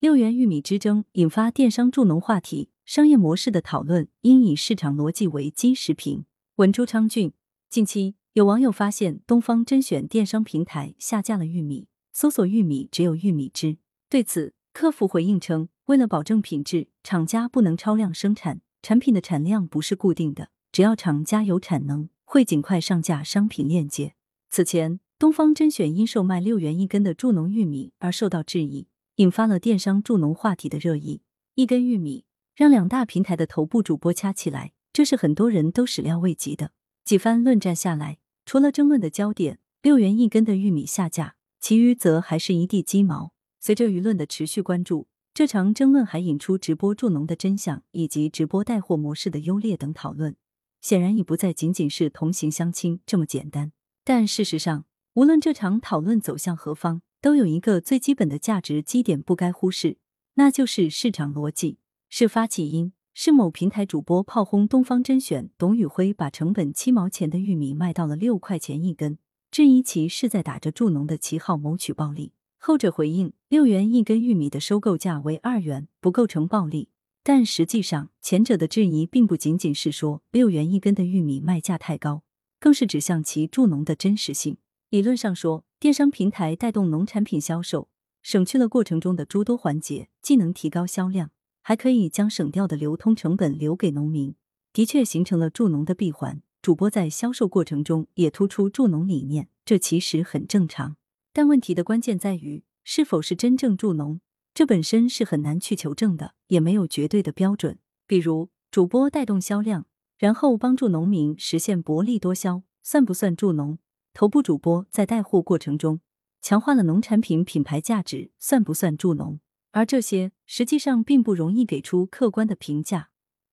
六元玉米之争引发电商助农话题，商业模式的讨论应以市场逻辑为基石评。文朱昌俊，近期有网友发现东方甄选电商平台下架了玉米，搜索玉米只有玉米汁。对此，客服回应称，为了保证品质，厂家不能超量生产，产品的产量不是固定的，只要厂家有产能，会尽快上架商品链接。此前，东方甄选因售卖六元一根的助农玉米而受到质疑。引发了电商助农话题的热议。一根玉米让两大平台的头部主播掐起来，这是很多人都始料未及的。几番论战下来，除了争论的焦点六元一根的玉米下架，其余则还是一地鸡毛。随着舆论的持续关注，这场争论还引出直播助农的真相以及直播带货模式的优劣等讨论。显然已不再仅仅是同行相亲这么简单。但事实上，无论这场讨论走向何方。都有一个最基本的价值基点不该忽视，那就是市场逻辑。事发起因是某平台主播炮轰东方甄选董宇辉，把成本七毛钱的玉米卖到了六块钱一根，质疑其是在打着助农的旗号谋取暴利。后者回应，六元一根玉米的收购价为二元，不构成暴利。但实际上，前者的质疑并不仅仅是说六元一根的玉米卖价太高，更是指向其助农的真实性。理论上说。电商平台带动农产品销售，省去了过程中的诸多环节，既能提高销量，还可以将省掉的流通成本留给农民，的确形成了助农的闭环。主播在销售过程中也突出助农理念，这其实很正常。但问题的关键在于是否是真正助农，这本身是很难去求证的，也没有绝对的标准。比如，主播带动销量，然后帮助农民实现薄利多销，算不算助农？头部主播在带货过程中强化了农产品品牌价值，算不算助农？而这些实际上并不容易给出客观的评价，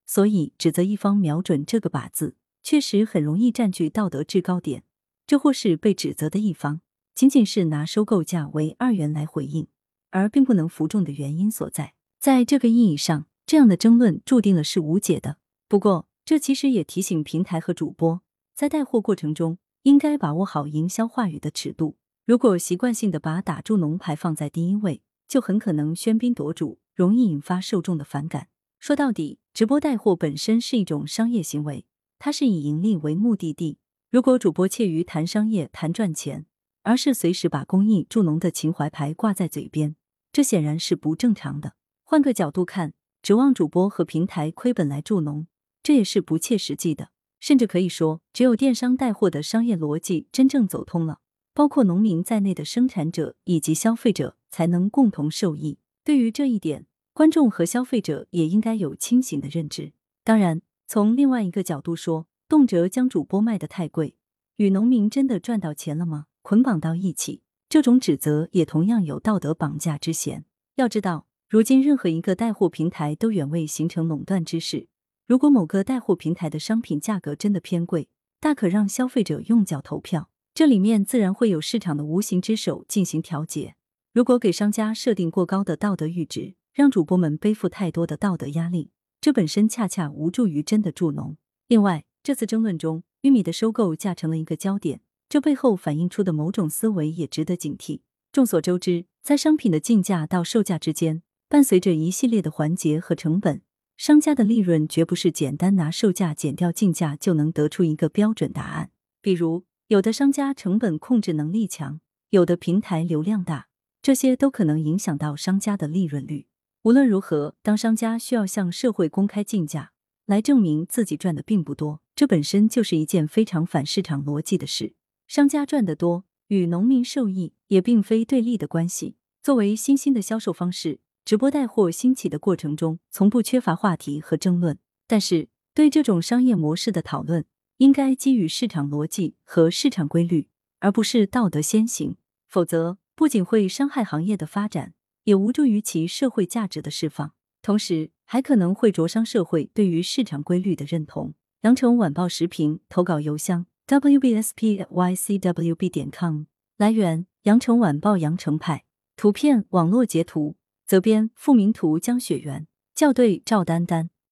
所以指责一方瞄准这个靶子，确实很容易占据道德制高点。这或是被指责的一方仅仅是拿收购价为二元来回应，而并不能服众的原因所在。在这个意义上，这样的争论注定了是无解的。不过，这其实也提醒平台和主播在带货过程中。应该把握好营销话语的尺度。如果习惯性的把打助农牌放在第一位，就很可能喧宾夺主，容易引发受众的反感。说到底，直播带货本身是一种商业行为，它是以盈利为目的地。如果主播怯于谈商业、谈赚钱，而是随时把公益助农的情怀牌挂在嘴边，这显然是不正常的。换个角度看，指望主播和平台亏本来助农，这也是不切实际的。甚至可以说，只有电商带货的商业逻辑真正走通了，包括农民在内的生产者以及消费者才能共同受益。对于这一点，观众和消费者也应该有清醒的认知。当然，从另外一个角度说，动辄将主播卖得太贵，与农民真的赚到钱了吗？捆绑到一起，这种指责也同样有道德绑架之嫌。要知道，如今任何一个带货平台都远未形成垄断之势。如果某个带货平台的商品价格真的偏贵，大可让消费者用脚投票，这里面自然会有市场的无形之手进行调节。如果给商家设定过高的道德阈值，让主播们背负太多的道德压力，这本身恰恰无助于真的助农。另外，这次争论中，玉米的收购价成了一个焦点，这背后反映出的某种思维也值得警惕。众所周知，在商品的进价到售价之间，伴随着一系列的环节和成本。商家的利润绝不是简单拿售价减掉进价就能得出一个标准答案。比如，有的商家成本控制能力强，有的平台流量大，这些都可能影响到商家的利润率。无论如何，当商家需要向社会公开进价来证明自己赚的并不多，这本身就是一件非常反市场逻辑的事。商家赚得多与农民受益也并非对立的关系。作为新兴的销售方式。直播带货兴起的过程中，从不缺乏话题和争论。但是，对这种商业模式的讨论，应该基于市场逻辑和市场规律，而不是道德先行。否则，不仅会伤害行业的发展，也无助于其社会价值的释放，同时还可能会灼伤社会对于市场规律的认同。羊城晚报时评投稿邮箱：wbspycwb 点 com。来源：羊城晚报羊城派。图片：网络截图。责编：付明图，江雪原校对：赵丹丹。